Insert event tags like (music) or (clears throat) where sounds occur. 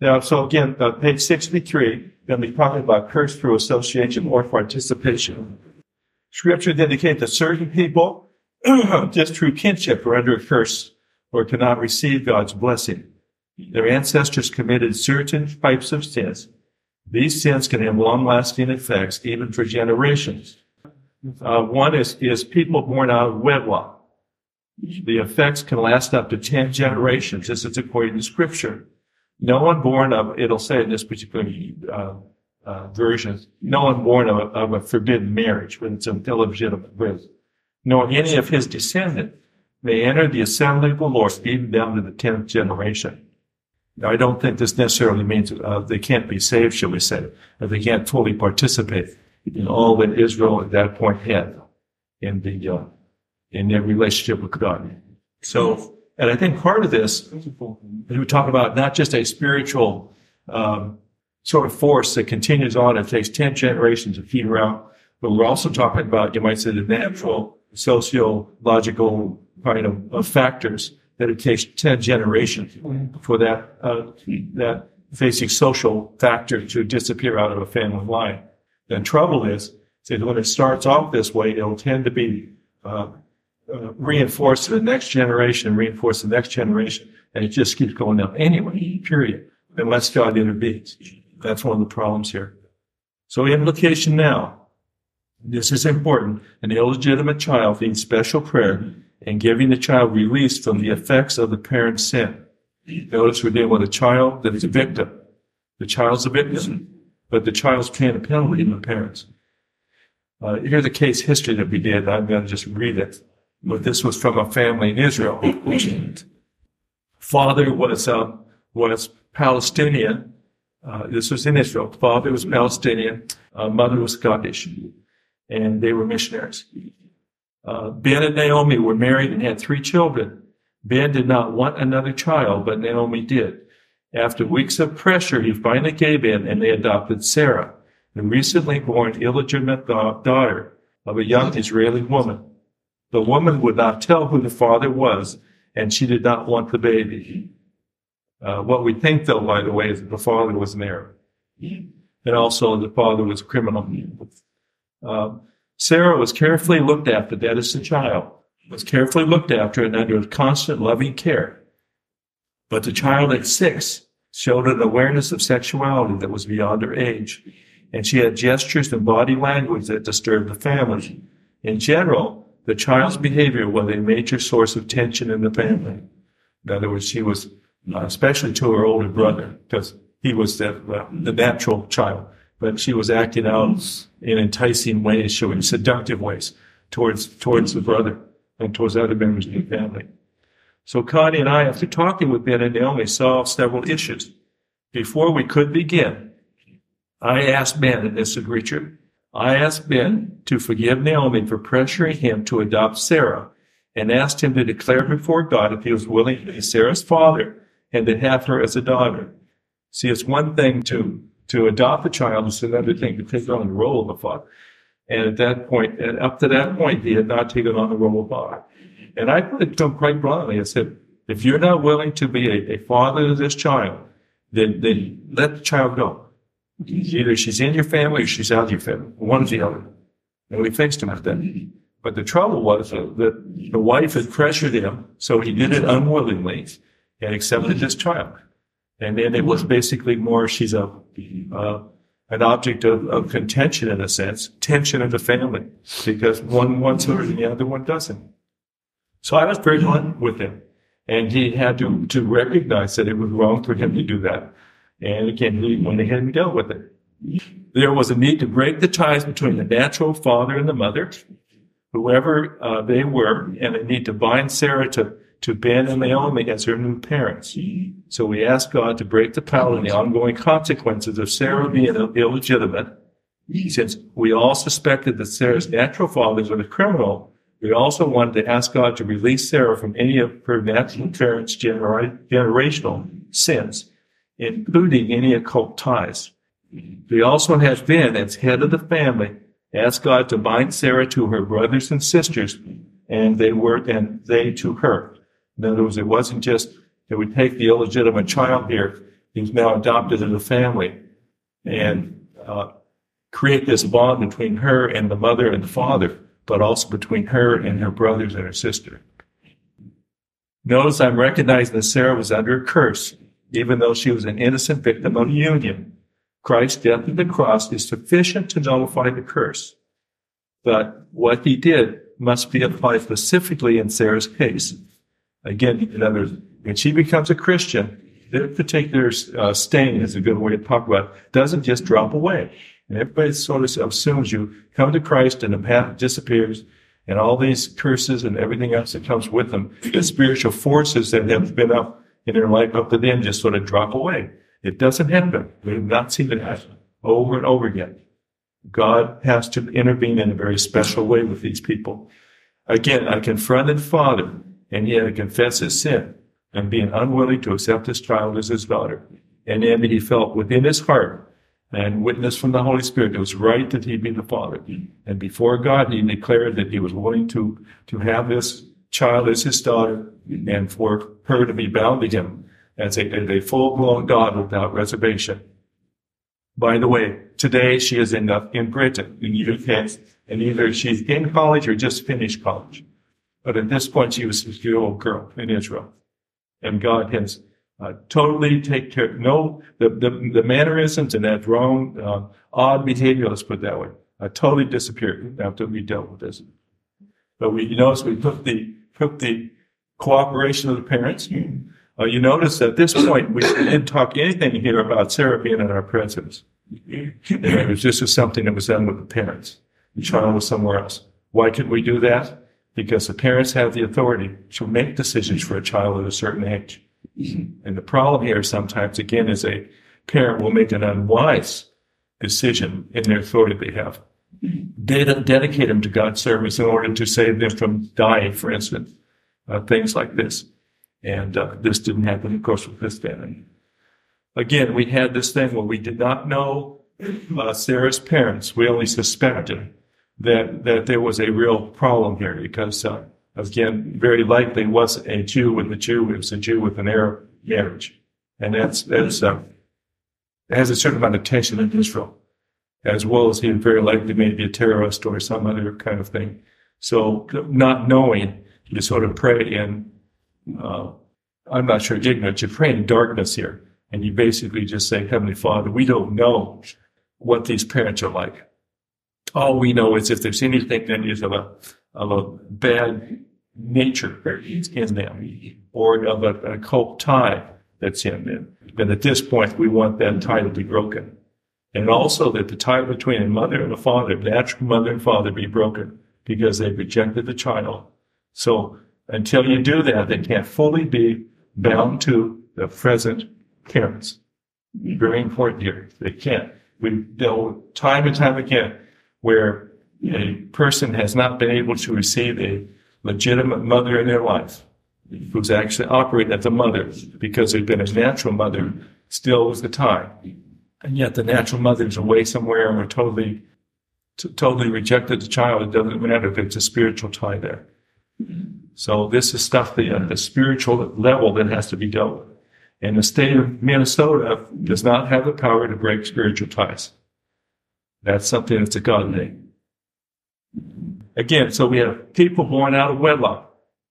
Now, so again, uh, page 63, going to be talking about curse through association or participation. Scripture indicate that certain people, (clears throat) just through kinship, are under a curse or cannot receive God's blessing. Their ancestors committed certain types of sins. These sins can have long-lasting effects, even for generations. Uh, one is, is people born out of wedlock. The effects can last up to 10 generations. This is according to scripture. No one born of, it'll say in this particular uh, uh, version, no one born of a, of a forbidden marriage when it's illegitimate birth, nor any of his descendants may enter the assembly of the Lord even down to the 10th generation. Now, I don't think this necessarily means uh, they can't be saved, shall we say, they can't fully participate in all that Israel at that point had in the uh, in their relationship with God. So, and I think part of this, we talk about not just a spiritual um, sort of force that continues on and takes 10 generations to feed around, but we're also talking about, you might say, the natural, sociological kind of, of factors that it takes 10 generations for that, uh, that basic social factor to disappear out of a family line. The trouble is, is when it starts off this way, it'll tend to be uh, uh, reinforced to the next generation, reinforced to the next generation, and it just keeps going up anyway, period, unless God intervenes. That's one of the problems here. So implication now, this is important. An illegitimate child needs special prayer and giving the child release from the effects of the parent's sin. Notice we're dealing with a child that is a victim. The child's a victim, but the child's paying a penalty to the parents. Uh, here's a case history that we did. I'm going to just read it. But this was from a family in Israel. Father was uh, was Palestinian. Uh, this was in Israel. Father was Palestinian. Uh, mother was Scottish, and they were missionaries. Uh, ben and Naomi were married and had three children. Ben did not want another child, but Naomi did. After weeks of pressure, he finally gave in and they adopted Sarah, the recently born illegitimate daughter of a young Israeli woman. The woman would not tell who the father was, and she did not want the baby. Uh, what we think, though, by the way, is that the father was Arab. And also the father was a criminal. Uh, Sarah was carefully looked after, that is the child, was carefully looked after and under constant loving care. But the child at six showed an awareness of sexuality that was beyond her age, and she had gestures and body language that disturbed the family. In general, the child's behavior was a major source of tension in the family. In other words, she was, uh, especially to her older brother, because he was the, the natural child but she was acting out in enticing ways, showing seductive ways towards towards the brother and towards other members of the family. So Connie and I, after talking with Ben and Naomi, solved several issues. Before we could begin, I asked Ben, and this is Richard, I asked Ben to forgive Naomi for pressuring him to adopt Sarah and asked him to declare before God if he was willing to be Sarah's father and to have her as a daughter. See, it's one thing to to adopt a child it's another thing to take on the role of a father. And at that point, and up to that point, he had not taken on the role of father. And I put it to him quite bluntly. I said, if you're not willing to be a, a father to this child, then, then let the child go. Either she's in your family or she's out of your family. One or the other. And we fixed him with that. But the trouble was that the wife had pressured him, so he did it unwillingly and accepted this child. And then it was basically more, she's a, uh, an object of, of contention in a sense, tension in the family, because one wants her and the other one doesn't. So I was very blunt with him. And he had to, to recognize that it was wrong for him to do that. And again, he went ahead and dealt with it. There was a need to break the ties between the natural father and the mother, whoever uh, they were, and a need to bind Sarah to to Ben and Naomi as her new parents. So we ask God to break the power and the ongoing consequences of Sarah being illegitimate. Since we all suspected that Sarah's natural father was a criminal, we also wanted to ask God to release Sarah from any of her natural parents' genera- generational sins, including any occult ties. He also has been, as head of the family, ask God to bind Sarah to her brothers and sisters, and they were, and they to her. In other words, it wasn't just that we take the illegitimate child here. who's now adopted in the family and uh, create this bond between her and the mother and the father, but also between her and her brothers and her sister. Notice I'm recognizing that Sarah was under a curse, even though she was an innocent victim of union. Christ's death on the cross is sufficient to nullify the curse. But what he did must be applied specifically in Sarah's case. Again, in other words, when she becomes a Christian, their particular uh, stain is a good way to talk about it, doesn't just drop away. And everybody sort of assumes you come to Christ and the path disappears and all these curses and everything else that comes with them, the spiritual forces that have been up in their life up to then just sort of drop away. It doesn't happen. We have not seen it happen over and over again. God has to intervene in a very special way with these people. Again, a confronted father, and he had to confess his sin and being unwilling to accept his child as his daughter. And then he felt within his heart and witness from the Holy Spirit it was right that he be the father. And before God, he declared that he was willing to, to have this child as his daughter and for her to be bound to him as a, as a full-blown daughter without reservation. By the way, today she is in, uh, in Britain, in UK, and either she's in college or just finished college. But at this point, she was a little girl in Israel. And God has uh, totally take care. No, the, the, the mannerisms and that wrong, uh, odd behavior, let's put it that way, uh, totally disappeared after we dealt with this. But we, you notice we put the, took the cooperation of the parents. Uh, you notice at this point, we didn't talk anything here about Sarah being in our presence. It was just something that was done with the parents. The child was somewhere else. Why could we do that? Because the parents have the authority to make decisions for a child at a certain age. And the problem here sometimes, again, is a parent will make an unwise decision in their authority they have. Dedicate them to God's service in order to save them from dying, for instance, uh, things like this. And uh, this didn't happen, of course, with this family. Again, we had this thing where we did not know uh, Sarah's parents. We only suspected that that there was a real problem here because uh, again, very likely wasn't a Jew with a Jew. It was a Jew with an Arab marriage. And that's, that's, uh, has a certain amount of tension in Israel, as well as he very likely may be a terrorist or some other kind of thing. So not knowing, you sort of pray in, uh, I'm not sure ignorance, you pray in darkness here. And you basically just say, Heavenly Father, we don't know what these parents are like. All we know is if there's anything that is of a, of a bad nature in them or of a, a cult tie that's in them. And at this point, we want that tie to be broken. And also that the tie between a mother and a father, natural mother and father, be broken because they rejected the child. So until you do that, they can't fully be bound to the present parents. Very important here. They can't. We know time and time again where a person has not been able to receive a legitimate mother in their life who's actually operating as a mother because there's been a natural mother still was the tie. And yet the natural mother is away somewhere and we're totally, t- totally rejected the child. It doesn't matter if it's a spiritual tie there. So this is stuff that at the spiritual level that has to be dealt with. And the state of Minnesota does not have the power to break spiritual ties. That's something that's a God thing. Again, so we have people born out of wedlock.